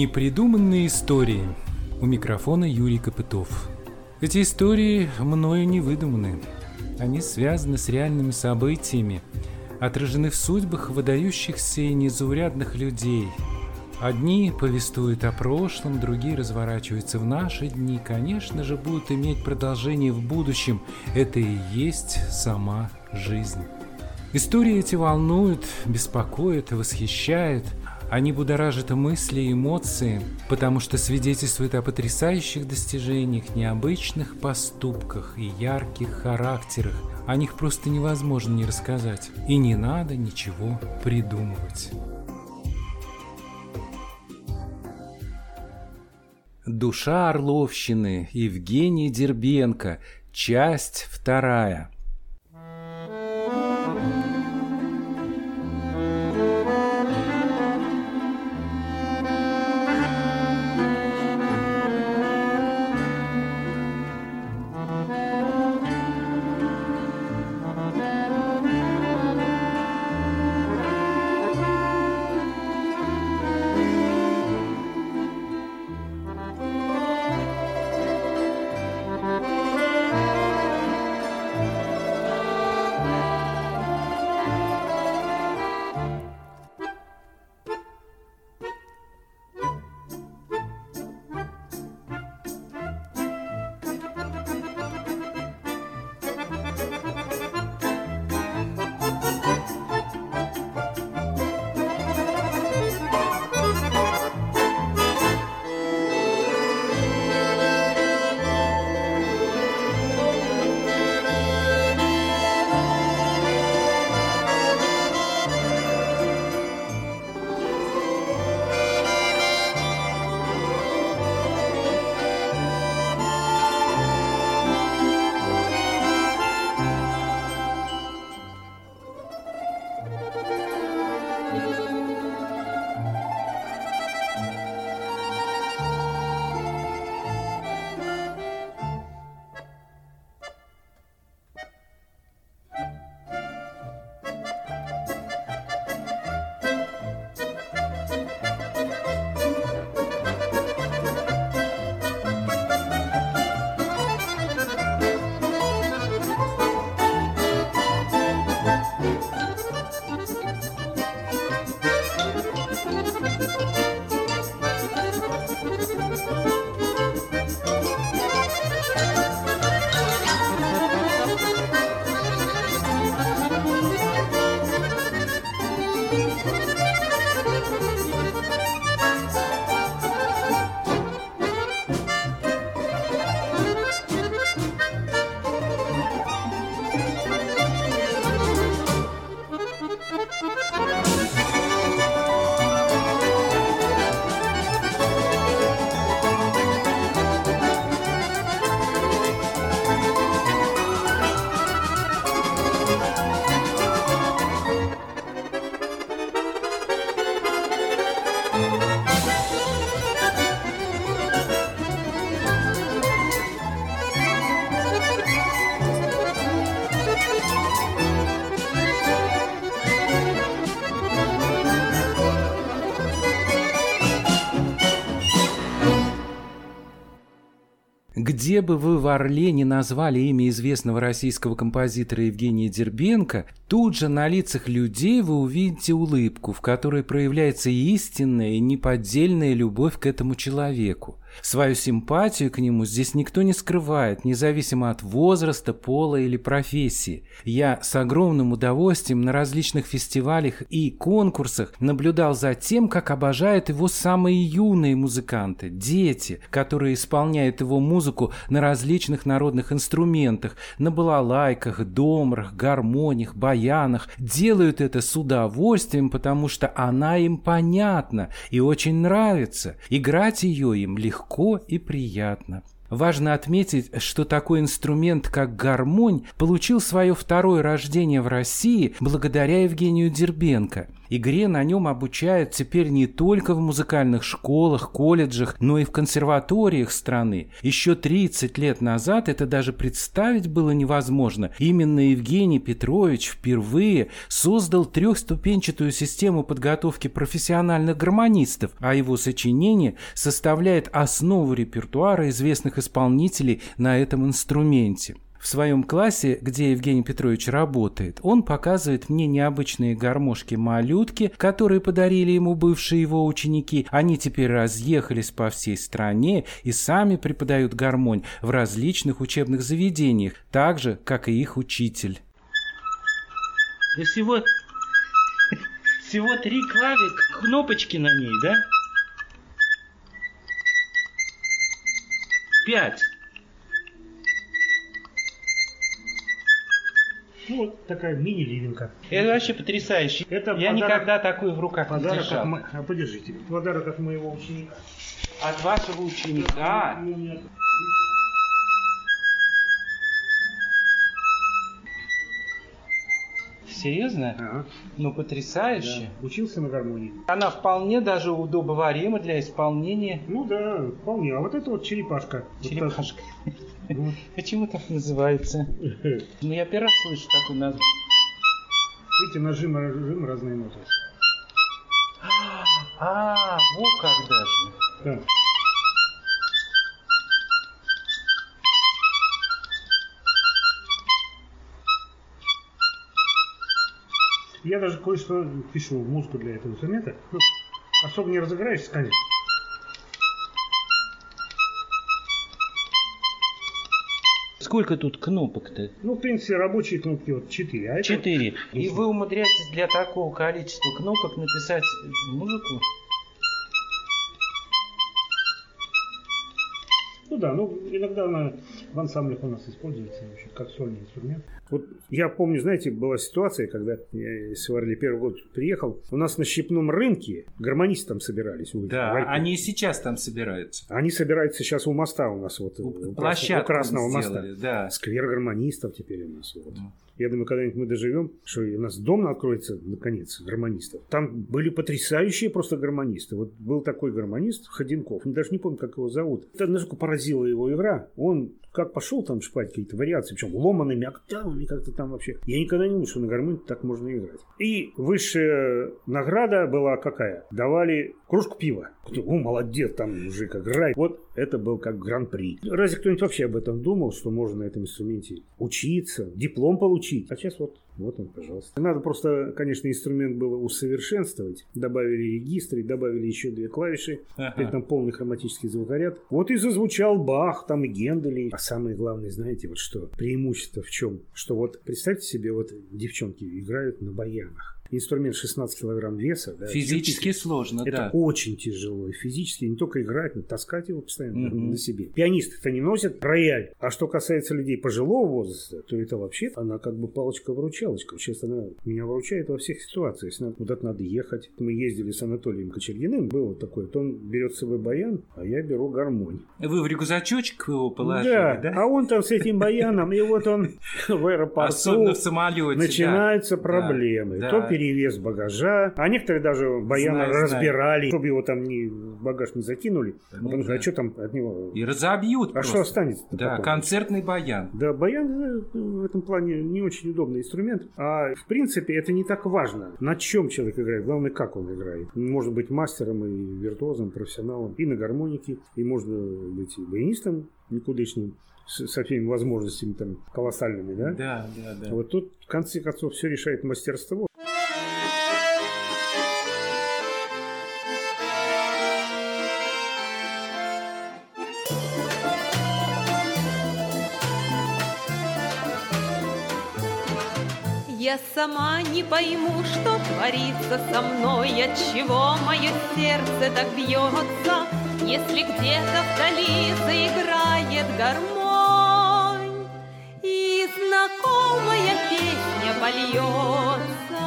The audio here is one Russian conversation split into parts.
Непридуманные истории. У микрофона Юрий Копытов. Эти истории мною не выдуманы. Они связаны с реальными событиями, отражены в судьбах выдающихся и незаурядных людей. Одни повествуют о прошлом, другие разворачиваются в наши дни, конечно же, будут иметь продолжение в будущем. Это и есть сама жизнь. Истории эти волнуют, беспокоят, восхищают – они будоражат мысли эмоции, потому что свидетельствуют о потрясающих достижениях, необычных поступках и ярких характерах. О них просто невозможно не рассказать. И не надо ничего придумывать. Душа Орловщины Евгений Дербенко. Часть вторая. Где бы вы в Орле не назвали имя известного российского композитора Евгения Дербенко, тут же на лицах людей вы увидите улыбку, в которой проявляется истинная и неподдельная любовь к этому человеку. Свою симпатию к нему здесь никто не скрывает, независимо от возраста, пола или профессии. Я с огромным удовольствием на различных фестивалях и конкурсах наблюдал за тем, как обожают его самые юные музыканты, дети, которые исполняют его музыку на различных народных инструментах, на балалайках, домрах, гармониях, баянах. Делают это с удовольствием, потому что она им понятна и очень нравится. Играть ее им легко легко и приятно. Важно отметить, что такой инструмент, как гармонь, получил свое второе рождение в России благодаря Евгению Дербенко. Игре на нем обучают теперь не только в музыкальных школах, колледжах, но и в консерваториях страны. Еще 30 лет назад это даже представить было невозможно. Именно Евгений Петрович впервые создал трехступенчатую систему подготовки профессиональных гармонистов, а его сочинение составляет основу репертуара известных исполнителей на этом инструменте. В своем классе, где Евгений Петрович работает, он показывает мне необычные гармошки-малютки, которые подарили ему бывшие его ученики. Они теперь разъехались по всей стране и сами преподают гармонь в различных учебных заведениях, так же, как и их учитель. Да всего, всего три клавик, кнопочки на ней, да? Пять. Ну, вот такая мини-ливенка. Это вообще потрясающе. Это Я подарок- никогда такую в руках не Подарок держал. от, мо- подержите. Подарок от моего ученика. От вашего ученика. И Серьезно? Ага, Ну, да. потрясающе. Учился на гармонии. Она вполне даже удобоварима для исполнения. Ну да, вполне. А вот это вот черепашка. Черепашка. вот. Почему так называется? Ну, я первый раз слышу такое название. Видите, нажим, нажим, разные ноты. А, вот как даже. Да. Я даже кое-что пишу музыку для этого инструмента. Ну, особо не разыграешься, конечно. Сколько тут кнопок-то? Ну, в принципе, рабочие кнопки вот 4. А это Четыре. И вы умудряетесь для такого количества кнопок написать музыку? Да, ну иногда она в ансамблях у нас используется вообще как сольный инструмент. Вот я помню, знаете, была ситуация, когда я из Варли первый год приехал, у нас на щепном рынке гармонисты там собирались. у- Да, Варьке. они и сейчас там собираются. Они собираются сейчас у моста у нас вот. у Крас- Площадку у Красного сделали, моста. да. Сквер гармонистов теперь у нас. Вот. Я думаю, когда-нибудь мы доживем, что у нас дом откроется, наконец, гармонистов. Там были потрясающие просто гармонисты. Вот был такой гармонист Ходенков, я даже не помню, как его зовут. Это насколько поразила его игра. Он как пошел там шпать какие-то вариации, причем ломаными октавами как-то там вообще. Я никогда не думал, что на гармонии так можно играть. И высшая награда была какая? Давали кружку пива. О, молодец, там мужик играет. Вот это был как гран-при. Разве кто-нибудь вообще об этом думал, что можно на этом инструменте учиться, диплом получить? А сейчас вот, вот он, пожалуйста. Надо просто, конечно, инструмент было усовершенствовать. Добавили регистры, добавили еще две клавиши. Теперь там полный хроматический звукоряд. Вот и зазвучал Бах, там и Гендели. А самое главное, знаете, вот что? Преимущество в чем? Что вот представьте себе, вот девчонки играют на баянах. Инструмент 16 килограмм веса. да, Физически чуть-чуть. сложно, Это да. очень тяжело. И физически не только играть, но таскать его постоянно Мгм. на себе. Пианисты-то не носят рояль. А что касается людей пожилого возраста, то это вообще она как бы палочка-выручалочка. Сейчас она меня выручает во всех ситуациях. Если куда-то надо ехать. Мы ездили с Анатолием Кочергиным. Было вот такое. То он берет с собой баян, а я беру гармонь. Вы в рюкзачочек его положили, да, да? а он там с этим баяном, и вот он в аэропорту. Особенно в самолете. Начинаются проблемы. То перевес багажа, а некоторые даже баяна Знаю, знаю. разбирали, чтобы его там не, в багаж не закинули. Ну потому что, да. а что там от него? И разобьют А просто. что останется? Да, потом? концертный баян. Да, баян э, в этом плане не очень удобный инструмент. А в принципе это не так важно, на чем человек играет. Главное, как он играет. Может быть мастером и виртуозом, профессионалом и на гармонике, и можно быть и баянистом никудышным со всеми возможностями там колоссальными, да? Да, да, да. Вот тут в конце концов все решает мастерство. Я сама не пойму, что творится со мной, от чего мое сердце так бьется, если где-то вдали заиграет гармонь и знакомая песня польется.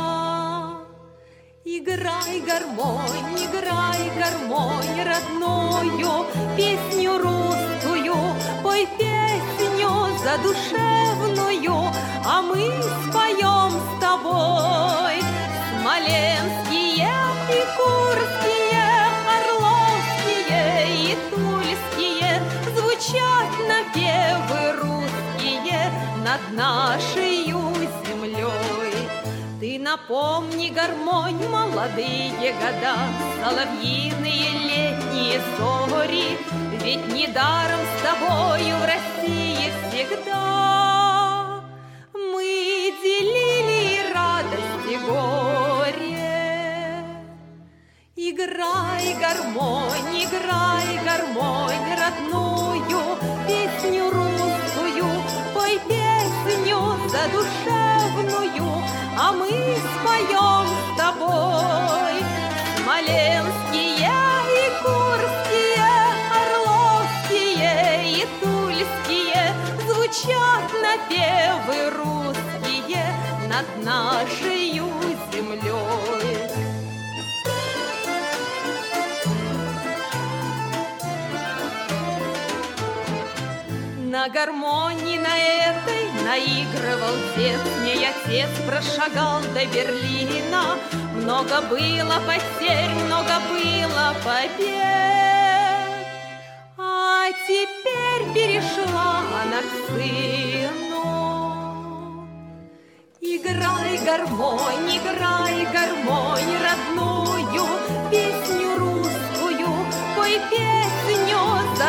Играй гармонь, играй гармонь родную, песню русскую, пой песню задушевную, тобою, а мы споем с тобой. Смоленские и Курские, Орловские и Тульские звучат на певы русские над нашей землей. Ты напомни гармонь молодые года, Соловьиные летние сори, Ведь недаром с тобою в России всегда горе. Играй, гармонь, играй, гармонь, родную Песню русскую, пой песню задушевную, а мы споем с тобой. Смоленские и Курские, Орловские и Тульские Звучат напевы русские над нашей На гармонии на этой наигрывал дед. С ней отец прошагал до Берлина. Много было потерь, много было побед. А теперь перешла она к сыну. Играй, гармонь, играй, гармонь родную Песню русскую,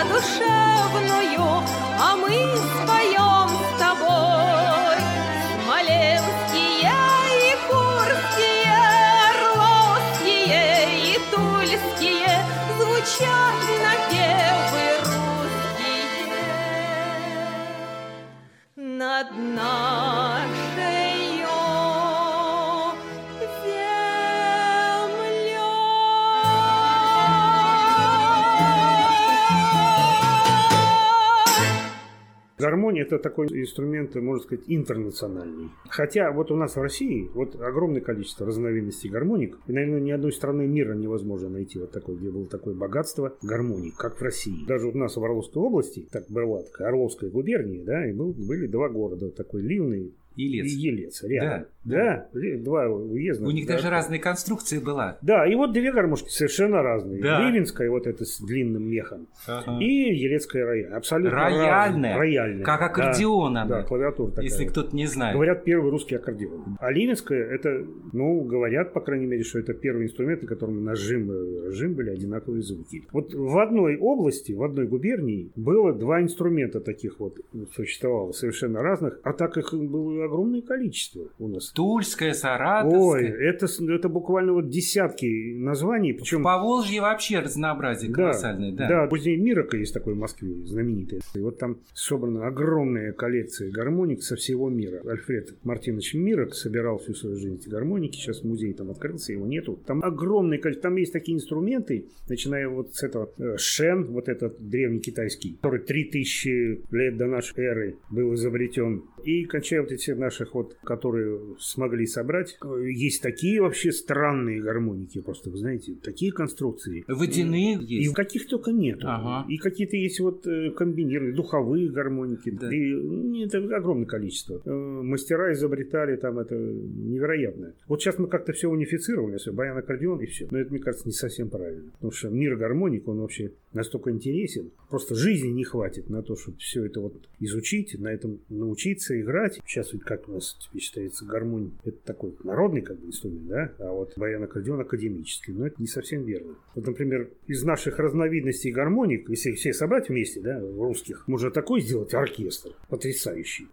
задушевную а мы споем с тобой. Смоленские и Курские, Орловские и Тульские звучат напевы русские над нашей Гармония это такой инструмент, можно сказать, интернациональный. Хотя вот у нас в России вот огромное количество разновидностей гармоник. И, наверное, ни одной страны мира невозможно найти вот такой, где было такое богатство гармоник, как в России. Даже вот у нас в Орловской области, так была такая Орловская губерния, да, и был, были два города, такой Ливный Елец. Елец, рядом. Да, да. да. Два уезда. У них да. даже разные конструкции была. Да, и вот две гармошки совершенно разные. Да. Ливенская, вот эта с длинным мехом, Ага. и Елецкая рояль. Абсолютно Рояльная. Рояльная. Как аккордеон да, она. Да, клавиатура такая. Если кто-то не знает. Говорят, первый русский аккордеон. А ливенская, это, ну, говорят, по крайней мере, что это первый инструмент, на котором нажим и разжим были одинаковые звуки. Вот в одной области, в одной губернии было два инструмента таких вот существовало, совершенно разных, а так их было огромное количество у нас. Тульская, Ой, Саратовская. это, с- это буквально вот десятки названий, причем... В Поволжье вообще разнообразие колоссальное. Да. Да, музей Мирока есть такой в Москве, знаменитый. И вот там собрана огромная коллекция гармоник со всего мира. Альфред Мартинович Мирок собирал всю свою жизнь эти гармоники. Сейчас музей там открылся, его нету. Там огромное количество. Там есть такие инструменты, начиная вот с этого э, шен, вот этот древний китайский, который 3000 лет до нашей эры был изобретен. И кончая вот эти наших вот, которые смогли собрать, э, есть такие вообще странные гармоники, просто, вы знаете, такие конструкции. Водяные И есть. каких только нет. Ага. И какие-то есть вот э, комбинированные, духовые гармоники. Да. И ну, это огромное количество. Э, Мастера изобретали там это невероятно. Вот сейчас мы как-то все унифицировали, все, баян, аккордеон и все. Но это, мне кажется, не совсем правильно. Потому что мир гармоник, он вообще настолько интересен. Просто жизни не хватит на то, чтобы все это вот изучить, на этом научиться играть. Сейчас ведь как у нас теперь считается гармония, это такой народный как бы инструмент, да? А вот баян, аккордеон академический. Но это не совсем верно. Вот, например, из наших разновидностей гармоник, если их все собрать вместе, да, русских, можно такой сделать оркестр потрясающий.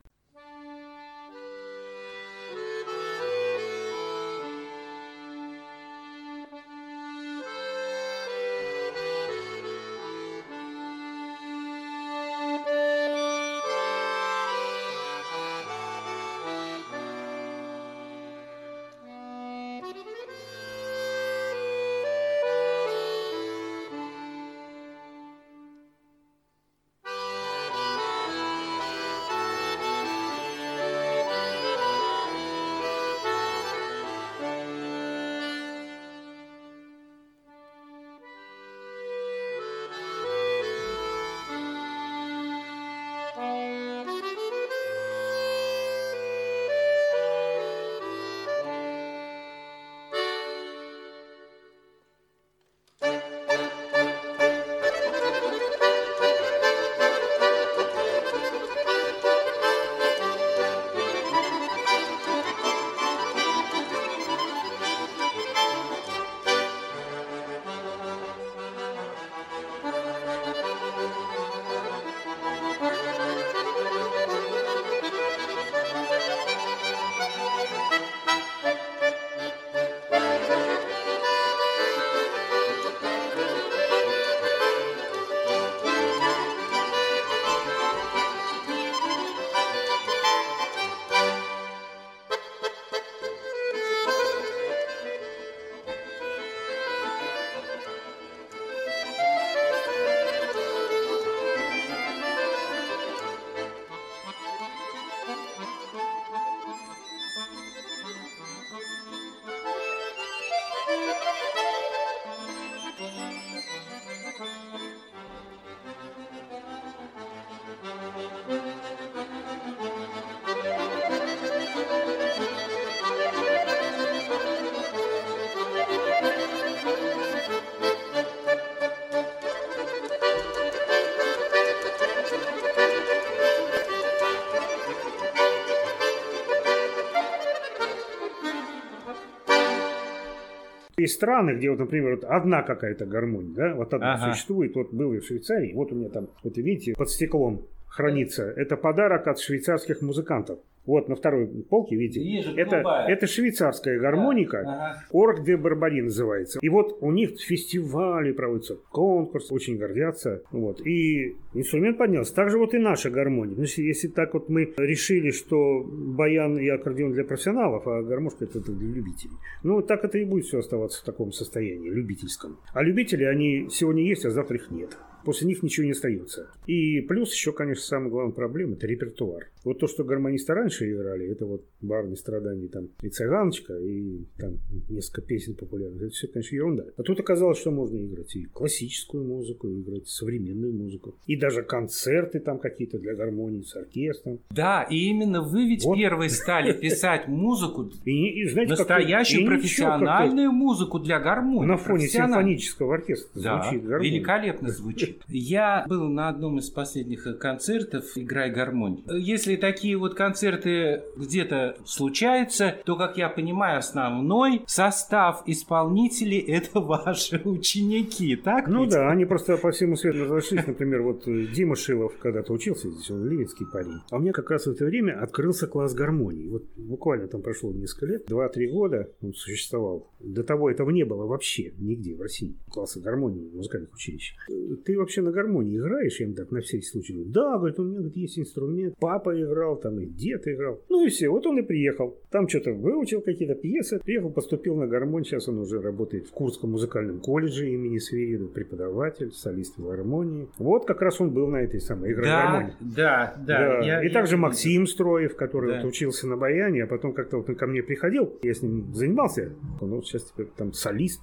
Есть страны, где вот, например, вот одна какая-то гармония, да, вот одна Ага. существует. Вот был я в Швейцарии, вот у меня там, вот видите, под стеклом хранится. Это подарок от швейцарских музыкантов. Вот на второй полке, видите, Вижу, это, голубая. это швейцарская гармоника. Ага. Орг де Барбари называется. И вот у них фестивали проводятся, конкурсы, очень гордятся. Вот. И инструмент поднялся. Так же вот и наша гармония. Значит, если так вот мы решили, что баян и аккордеон для профессионалов, а гармошка это для любителей. Ну, так это и будет все оставаться в таком состоянии, любительском. А любители, они сегодня есть, а завтра их нет. После них ничего не остается. И плюс еще, конечно, самая главная проблема – это репертуар. Вот то, что гармонисты раньше играли, это вот «Барни страданий», там, и «Цыганочка», и там несколько песен популярных. Это все, конечно, ерунда. А тут оказалось, что можно играть и классическую музыку, и играть современную музыку. И даже концерты там какие-то для гармонии с оркестром. Да, и именно вы ведь Вот. первые стали писать музыку, И, и знаете, как-то- настоящую и профессиональную музыку для гармонии. На фоне симфонического оркестра Да, звучит гармония. великолепно звучит. Я был на одном из последних концертов «Играй гармонию». Если такие вот концерты где-то случаются, то, как я понимаю, основной состав исполнителей – это ваши ученики, так Ну ведь? да, они просто по всему свету разошлись. Например, вот э, Дима Шилов когда-то учился здесь, он ливецкий парень. А у меня как раз в это время открылся класс гармонии. Вот буквально там прошло несколько лет, 2-3 года он существовал. До того этого не было вообще нигде в России. Класса гармонии в музыкальных училищах. Э, Ты вообще на гармонии играешь? Я им так на всякий случай говорю, да, говорит, у меня говорит, есть инструмент. Папа играл, там и дед играл. Ну и все, вот он и приехал. Там что-то выучил какие-то пьесы. Приехал, поступил на гармонь. Сейчас он уже работает в Курском музыкальном колледже имени Свирида. Преподаватель, солист филармонии. Вот как раз он был на этой самой игре Да, гармонии. да, да. я- и я также видел. Максим Строев, который Да. вот учился на баяне, а потом как-то вот он ко мне приходил, я с ним занимался. Он вот сейчас теперь там солист,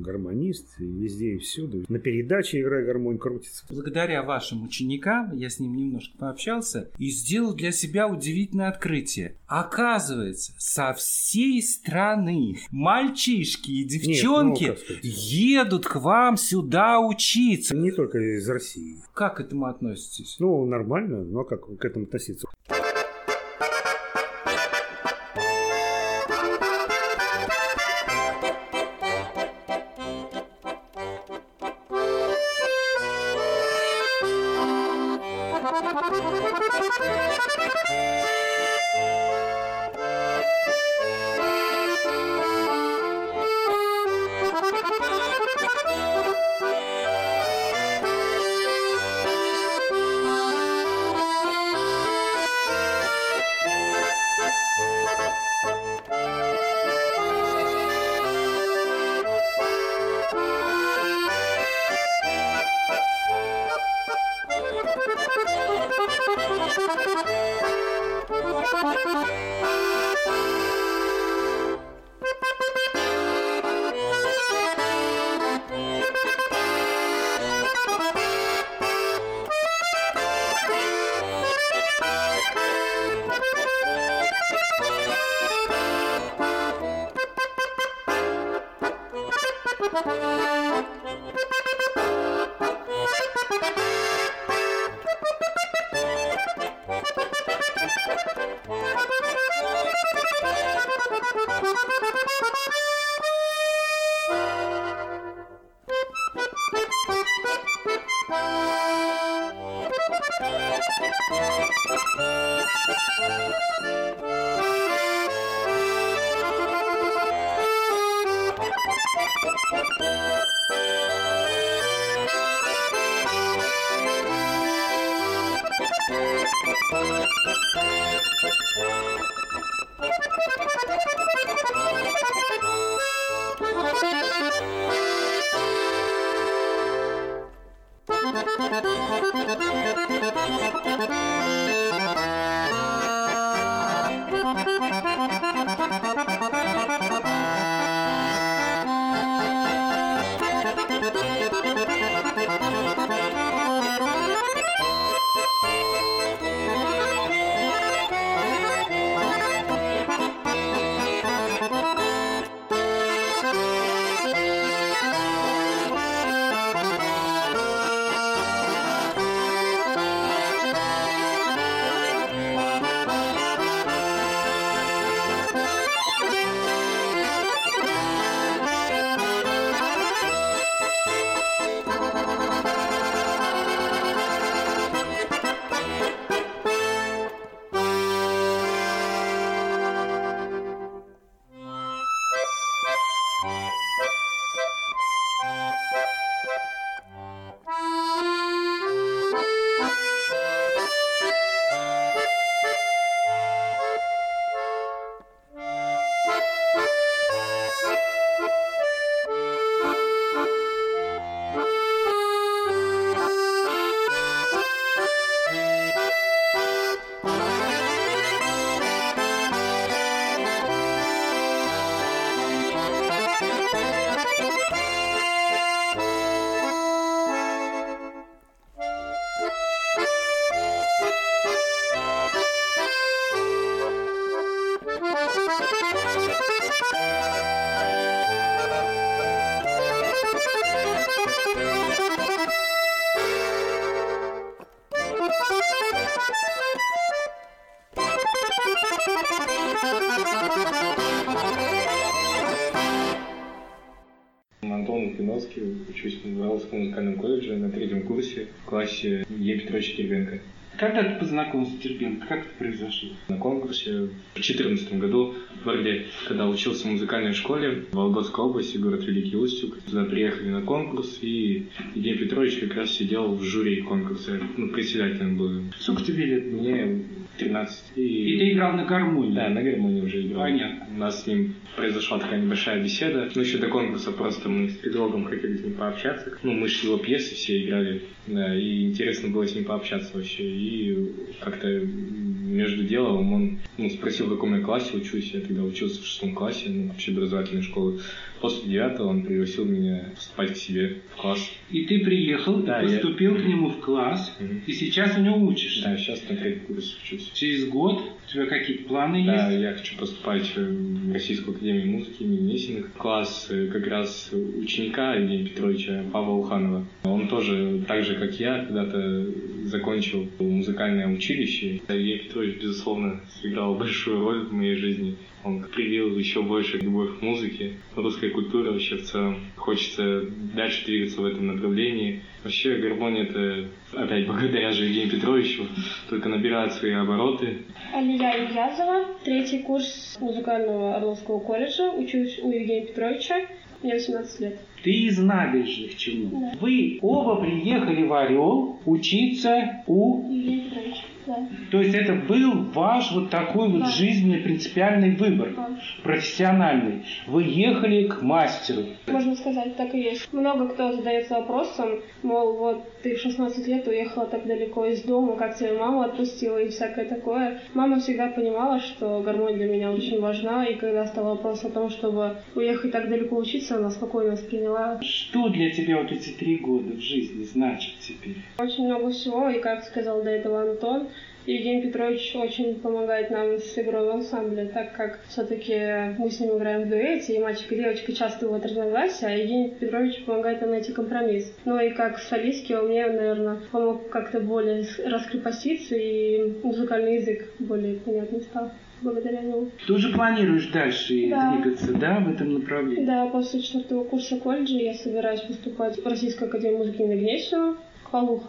гармонист, и везде и всюду. На передаче играя гармонь крутится. Благодаря вашим ученикам, я с ним немножко пообщался, и сделал для себя удивительное открытие. Оказывается, со всей страны мальчишки и девчонки ну, как сказать. едут к вам сюда учиться. Не только из России. Как к этому относитесь? Ну, нормально, но как к этому относиться? Лукиновский, учусь в Уральском музыкальном колледже на третьем курсе в классе Е. Петровича Кирбенко. Когда ты познакомился с Дербенко? Как это произошло? На конкурсе в 2014 году в Орде, когда учился в музыкальной школе в Вологодской области, город Великий Устюг. Туда приехали на конкурс, и Евгений Петрович как раз сидел в жюри конкурса, ну, председателем был. Сколько тебе лет? Мне 13. И ты играл на гармонии? Да, на гармонии уже играл. Понятно. У нас с ним произошла такая небольшая беседа. Ну, еще до конкурса просто мы с педагогом хотели с ним пообщаться. Ну, мы шли его пьесы все играли. Да, и интересно было с ним пообщаться вообще. И как-то между делом он ну, спросил, в каком я классе учусь. Я тогда учился в шестом классе, ну, общеобразовательной школы. После девятого он пригласил меня поступать к себе в класс. И ты приехал, Да, поступил к нему в класс, Мгм. и сейчас у него учишься. Да, сейчас на третий курс учусь. Через год у тебя какие-то планы Да, есть? я хочу поступать в Российскую академию музыки имени Месиных. Класс э, как раз ученика Евгения Петровича Павла Уханова. Он тоже, так же как я, когда-то закончил музыкальное училище. Евгений Петрович, безусловно, сыграл большую роль в моей жизни. Он привил еще больше любовь к музыке, русской культуре вообще в целом. Хочется дальше двигаться в этом направлении. Вообще гармония это опять благодаря же Евгению Петровичу только набирает свои обороты. Алия Ильязова, третий курс музыкального Орловского колледжа. Учусь у Евгения Петровича. Мне 18 лет. Ты из набережных Челнов. Да. Вы оба приехали в Орел учиться у... Евгений Петрович, да. То есть это был ваш вот такой вот Да. жизненный принципиальный выбор, Да. профессиональный. Вы ехали к мастеру. Можно сказать, так и есть. Много кто задается вопросом, мол, вот ты в 16 лет уехала так далеко из дома, как тебя мама отпустила и всякое такое. Мама всегда понимала, что гармония для меня очень важна, и когда стал вопрос о том, чтобы уехать так далеко учиться, она спокойно восприняла Что для тебя вот эти три года в жизни значит теперь? Очень много всего, и как сказал до этого Антон, Евгений Петрович очень помогает нам с игрой в ансамбле, так как все-таки мы с ним играем в дуэте, и мальчик и девочка часто бывают разногласия, а Евгений Петрович помогает нам найти компромисс. Ну и как солистки он мне, наверное, помог как-то более раскрепоститься, и музыкальный язык более понятный стал благодаря нему. Ты уже планируешь дальше Да. двигаться, да, в этом направлении? Да, после четвертого курса колледжа я собираюсь поступать в Российскую академию музыки имени Гнесиного Павлу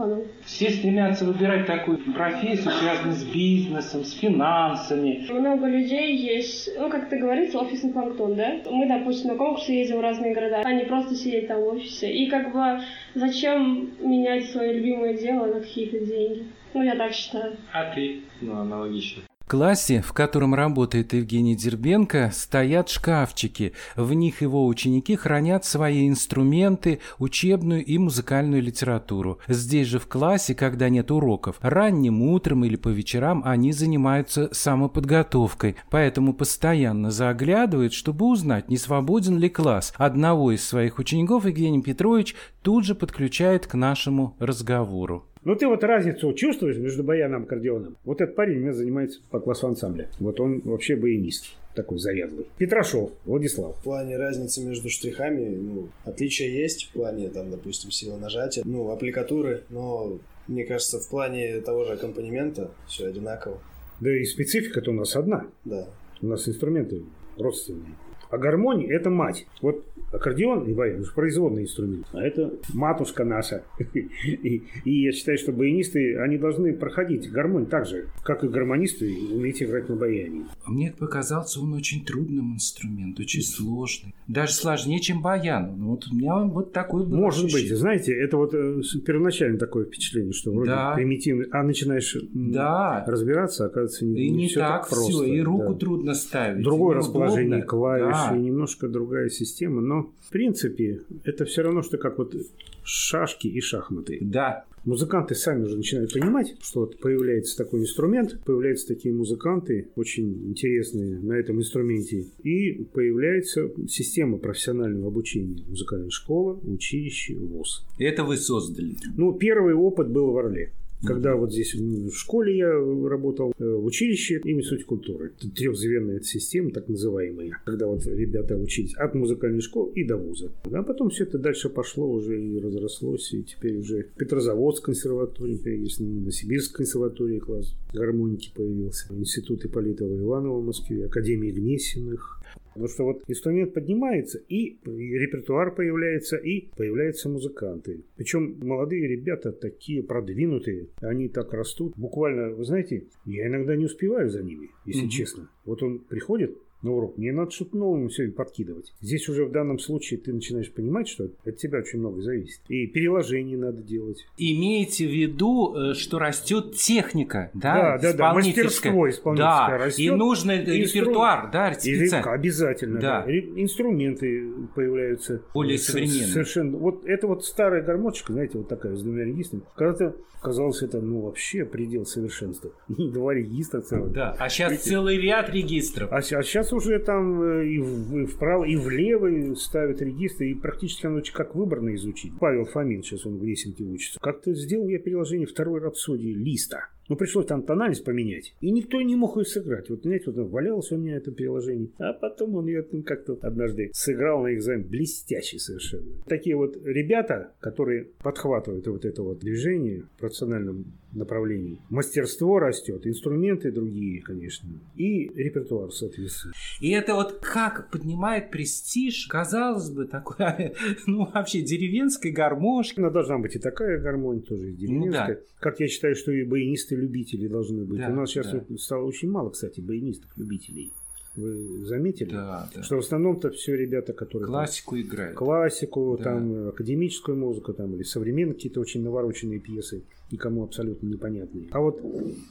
Все стремятся выбирать такую профессию, связанную с бизнесом, с финансами. Много людей есть, ну, как это говорится, офисный планктон, да? Мы, допустим, на конкурсы ездим в разные города, а не просто сидеть там в офисе. И как бы зачем менять свое любимое дело на какие-то деньги? Ну, я так считаю. А ты? Ну, аналогично. Классе, в котором работает Евгений Дербенко, стоят шкафчики. В них его ученики хранят свои инструменты, учебную и музыкальную литературу. Здесь же в классе, когда нет уроков, ранним утром или по вечерам они занимаются самоподготовкой, поэтому постоянно заглядывают, чтобы узнать, не свободен ли класс. Одного из своих учеников Евгений Петрович тут же подключает к нашему разговору. Ну ты вот разницу чувствуешь между баяном и аккордеоном? Вот этот парень у меня занимается по классу ансамбля. Вот он вообще баянист такой заядлый. Петрашов Владислав. В плане разницы между штрихами, ну, отличия есть в плане, там, допустим, силы нажатия, ну, аппликатуры, но мне кажется, в плане того же аккомпанемента все одинаково, Да и специфика-то у нас одна. да. У нас инструменты родственные. А гармония – это мать. Вот аккордеон и баян – это производный инструмент. А это матушка наша. И, и я считаю, что баянисты, они должны проходить гармонию так же, как и гармонисты, уметь играть на баяне. А Мне показался он очень трудным инструмент, очень сложный. Даже сложнее, чем баян. Ну, вот у меня вот такой был Может быть, ощущение. знаете, это вот э, первоначально такое впечатление, что вроде Да. примитивный, а начинаешь Да. разбираться, оказывается, не, И не, всё так, просто. все, и руку да. трудно ставить. Другое расположение клавиш, Да. и немножко другая система, но в принципе это все равно, что как вот шашки и шахматы. Да, Музыканты сами уже начинают понимать, что вот появляется такой инструмент, появляются такие музыканты, очень интересные на этом инструменте, и появляется система профессионального обучения. Музыкальная школа, училище, ВУЗ. это вы создали. Ну, первый опыт был в Орле. Когда вот здесь в школе я работал, э, в училище и институте культуры. Трехзвенная система, так называемая. Когда вот ребята учились от музыкальной школы и до вуза. А потом все это дальше пошло уже и разрослось. И теперь уже Петрозаводск консерватория, есть Новосибирск консерватория класс гармоники появился. Институт Ипполитова Иванова в Москве, Академия Гнесиных. Потому что вот инструмент поднимается, и репертуар появляется, и появляются музыканты. Причем молодые ребята такие продвинутые, они так растут. Буквально, вы знаете, я иногда не успеваю за ними, если угу. честно. Вот он приходит, на урок. Мне надо что-то новое все подкидывать. Здесь уже в данном случае ты начинаешь понимать, что от тебя очень много зависит. И переложение надо делать. Имейте в виду, э, что растет техника, да? Да, да, да. Мастерство исполнительское да. растет. И нужный Инстру... репертуар, да, специально. Обязательно, да. да. Инструменты появляются. Более современные. Совершенно. Вот это вот старая гармошечка, знаете, вот такая с двумя регистрами. Когда-то казалось это, ну, вообще предел совершенства. Два регистра целых. Да, а сейчас Видите? целый ряд регистров. А, а сейчас уже там э, и, в, и вправо, и влево ставят регистры, и практически оно как выборно изучить. Павел Фомин, сейчас он в Гнесинке учится. Как-то сделал я приложение второй рапсодии Листа. Ну, пришлось там тональность поменять. И никто не мог ее сыграть. Вот, знаете, вот валялось у меня это приложение. А потом он ее ну, как-то однажды сыграл на экзамен. Блестящий совершенно. Такие вот ребята, которые подхватывают вот это вот движение в профессиональном направлении. Мастерство растет, инструменты другие, конечно. И репертуар, соответственно. И это вот как поднимает престиж, казалось бы, такой, ну, вообще деревенской гармошки. Она должна быть и такая гармония тоже, и деревенская. Ну, да. Как я считаю, что и баянисты любители должны быть. Да, У нас сейчас да. стало очень мало, кстати, баянистов-любителей. Вы заметили? Да, да. Что в основном-то все ребята, которые... Классику там, играют. Классику, да. там, академическую музыку, там, или современные какие-то очень навороченные пьесы, никому абсолютно непонятные. А вот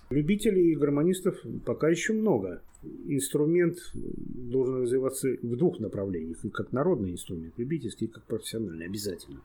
любителей и гармонистов пока еще много. Инструмент должен развиваться в двух направлениях. И как народный инструмент, любительский, и как профессиональный, обязательно.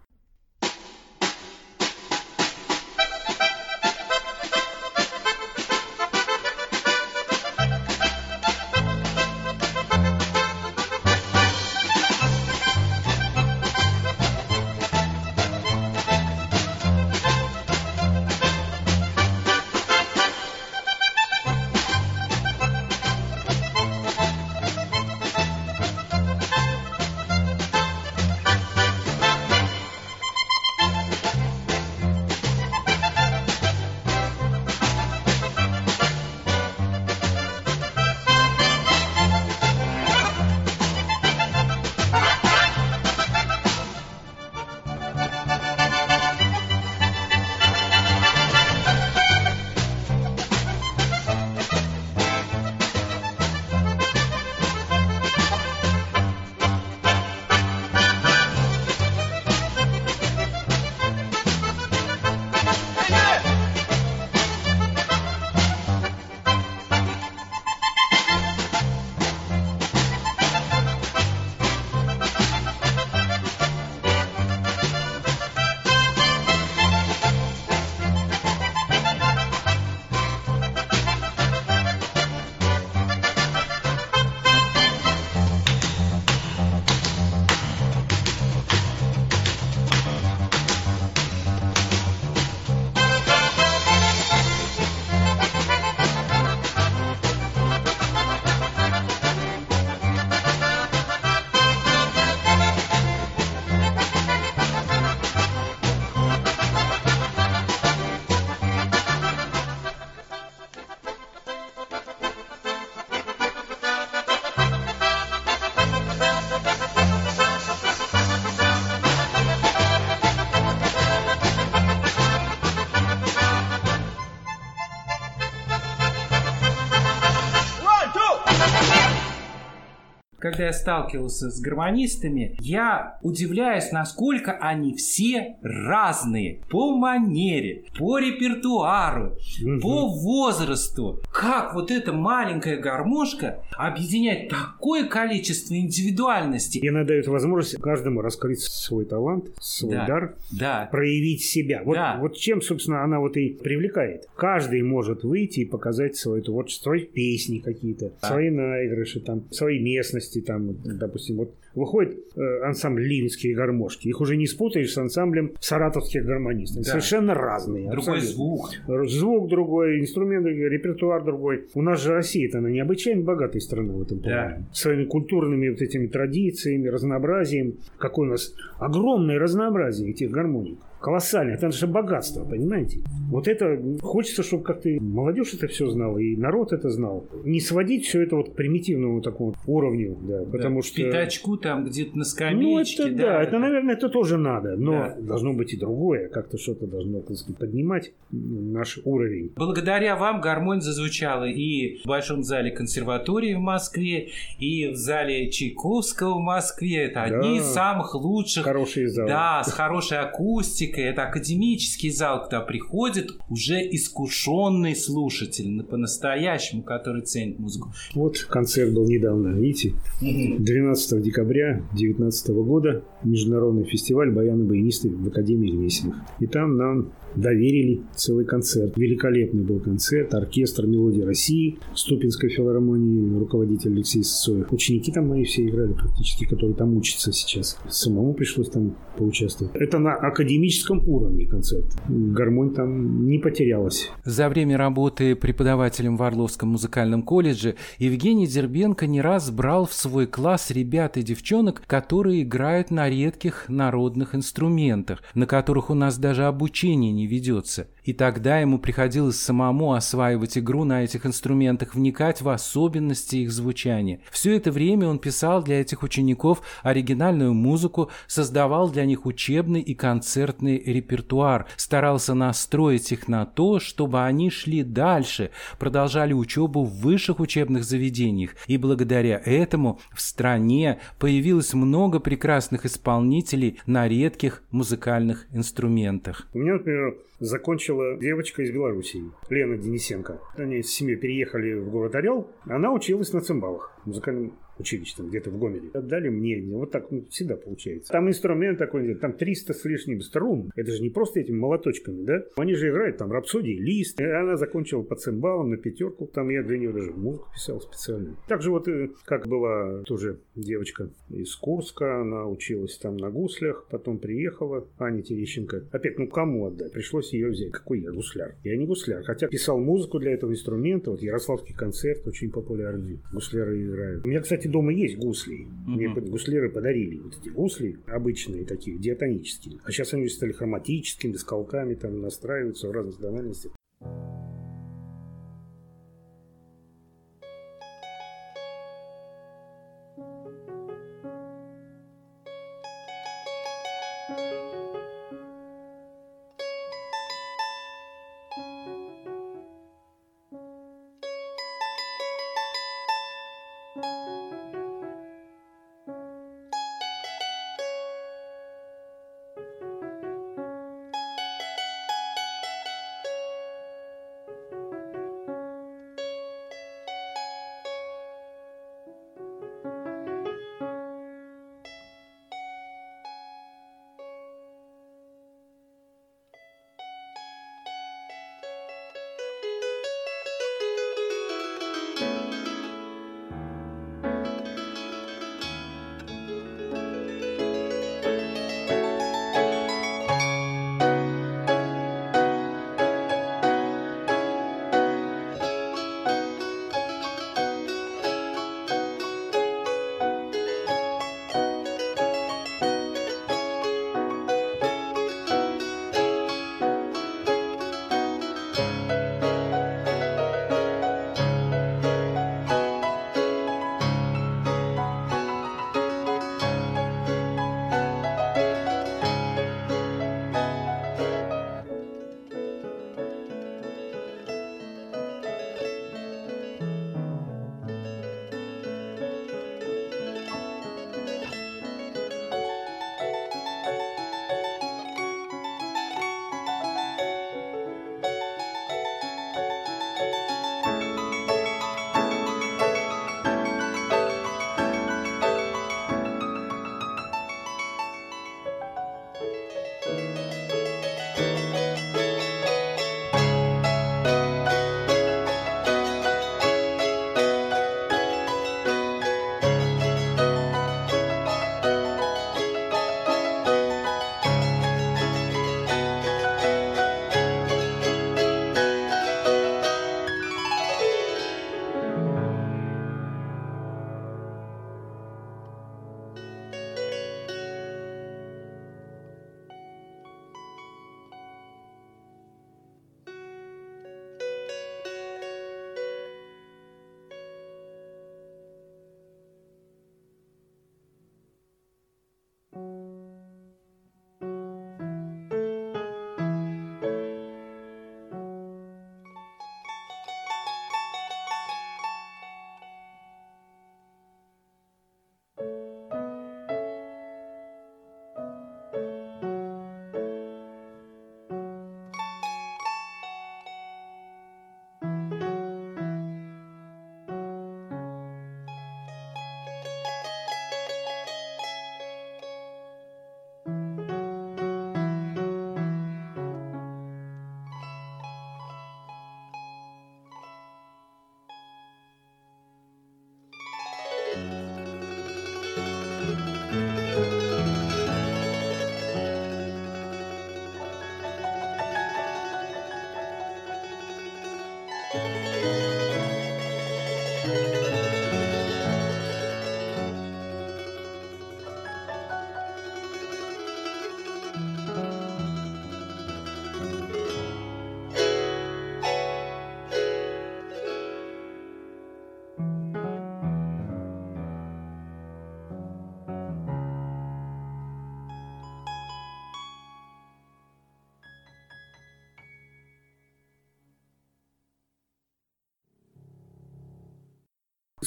Когда я сталкивался с гармонистами, я удивляюсь, насколько они все разные. По манере, по репертуару, угу. по возрасту. Как вот эта маленькая гармошка объединяет такое количество индивидуальности. И она дает возможность каждому раскрыть свой талант, свой да. дар, да. проявить себя. Вот, да. вот чем, собственно, она вот и привлекает. Каждый может выйти и показать свое творчество, свои песни какие-то, да. свои наигрыши, там, свои местности, там, допустим, вот выходит э, ансамбль «Линские гармошки». Их уже не спутаешь с ансамблем саратовских гармонистов. Да. Совершенно разные. Другой абсолютно. звук. Звук другой, инструмент другой, репертуар другой. У нас же Россия-то, она необычайно богатая страна в этом плане. Своими культурными вот этими традициями, разнообразием. Какое у нас огромное разнообразие этих гармоник. Колоссально. Это наше богатство, понимаете? Вот это хочется, чтобы как-то молодежь это все знала, и народ это знал. Не сводить все это вот к примитивному такому уровню, да, потому Да, что... Пятачку там где-то на Ну, скамеечке. это да, да, это, наверное, это тоже надо, но Да. должно быть и другое, как-то что-то должно, так сказать, поднимать наш уровень. Благодаря вам гармонь зазвучала и в Большом зале консерватории в Москве, и в зале Чайковского в Москве. Это одни Да. из самых лучших. Хорошие залы. Да, с хорошей акустикой. Это академический зал, куда приходит уже искушенный слушатель, на- по-настоящему, который ценит музыку. Вот концерт был недавно, видите, 12 декабря 2019 года Международный фестиваль баяно-баянистов в Академии Гнесиных. И там нам доверили целый концерт. Великолепный был концерт. Оркестр «Мелодии России» Ступинской филармонии, руководитель Алексей Сысоев. Ученики там мои все играли практически, которые там учатся сейчас. Самому пришлось там поучаствовать. Это на академическом уровне концерт. Гармонь там не потерялась. За время работы преподавателем в Орловском музыкальном колледже Евгений Дербенко не раз брал в свой класс ребят и девчонок, которые играют на редких народных инструментах, на которых у нас даже обучение не ведется. И тогда ему приходилось самому осваивать игру на этих инструментах, вникать в особенности их звучания. Все это время он писал для этих учеников оригинальную музыку, создавал для них учебный и концертный репертуар, старался настроить их на то, чтобы они шли дальше, продолжали учебу в высших учебных заведениях. И благодаря этому в стране появилось много прекрасных исполнителей на редких музыкальных инструментах. У меня, например, закончила девочка из Белоруссии, Лена Денисенко. Они с семьей переехали в город Орел. Она училась на цимбалах музыкальном училище, там, где-то в Гомеле. Отдали мне. Вот так ну, всегда получается. Там инструмент такой, там 300 с лишним струн. Это же не просто этими молоточками, да? Они же играют там рапсодии, лист. И она закончила по цимбалам на пятерку. Там я для нее даже музыку писал специально. Также вот, э, как была тоже девочка из Курска, она училась там на гуслях, потом приехала, Аня Терещенко. Опять, ну кому отдать? Пришлось ее взять. Какой я гусляр? Я не гусляр, хотя писал музыку для этого инструмента. Вот Ярославский концерт очень популярный. Гусляры играют. У меня, кстати, дома есть гусли. Мне Мгм. гусляры подарили вот эти гусли обычные такие, диатонические. А сейчас они стали хроматическими, с колками, там настраиваются в разных тональностях.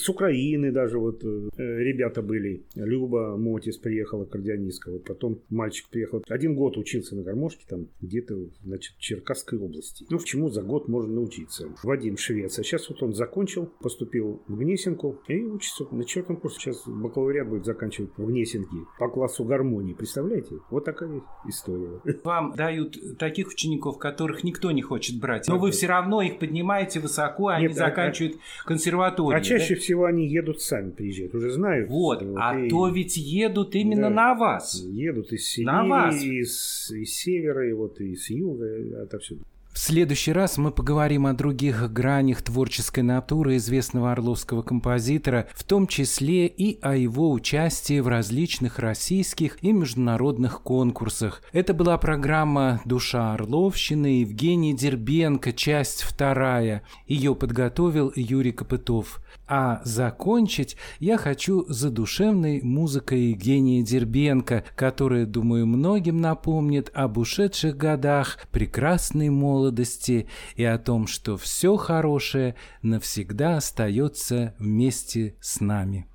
С Украины даже вот э, ребята были. Люба Мотис приехала, аккордеонистка. Вот потом мальчик приехал. Один год учился на гармошке там где-то, значит, в Черкасской области. Ну, в чему за год можно научиться. Вадим Швец. А сейчас вот он закончил, поступил в Гнесинку и учится на четвертом курсе. Сейчас бакалавриат будет заканчивать в Гнесинке по классу гармонии. Представляете? Вот такая история. Вам дают таких учеников, которых никто не хочет брать, но вы все равно их поднимаете высоко, они Нет, а- заканчивают консерваторию. А чаще да? всего они едут сами, приезжают, уже знают. Вот, а и то ведь едут именно Да. на вас. Едут из На вас. Сибири, из, из севера, и вот и с юга, отовсюду. В следующий раз мы поговорим о других гранях творческой натуры известного орловского композитора, в том числе и о его участии в различных российских и международных конкурсах. Это была программа «Душа Орловщины» Евгений Дербенко, часть вторая. Ее подготовил Юрий Копытов. А закончить я хочу задушевной музыкой Евгения Дербенко, которая, думаю, многим напомнит об ушедших годах, прекрасной молодости и о том, что все хорошее навсегда остается вместе с нами.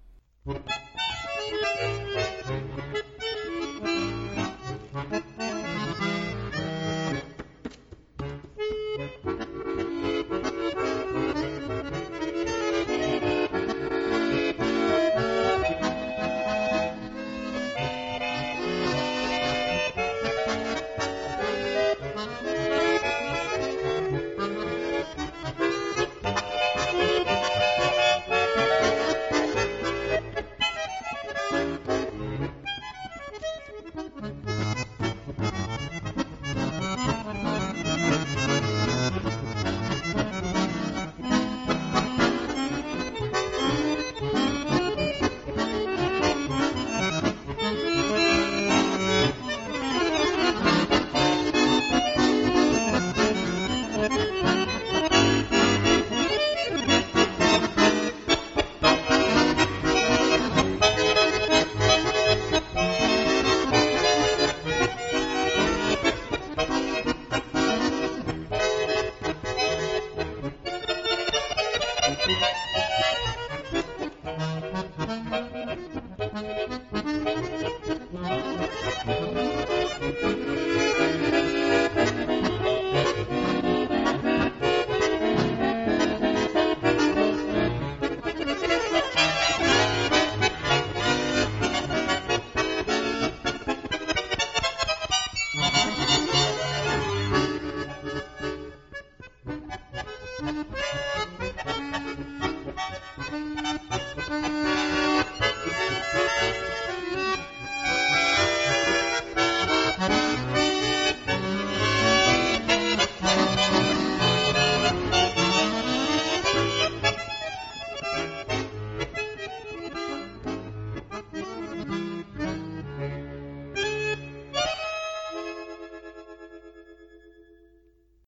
Thank you.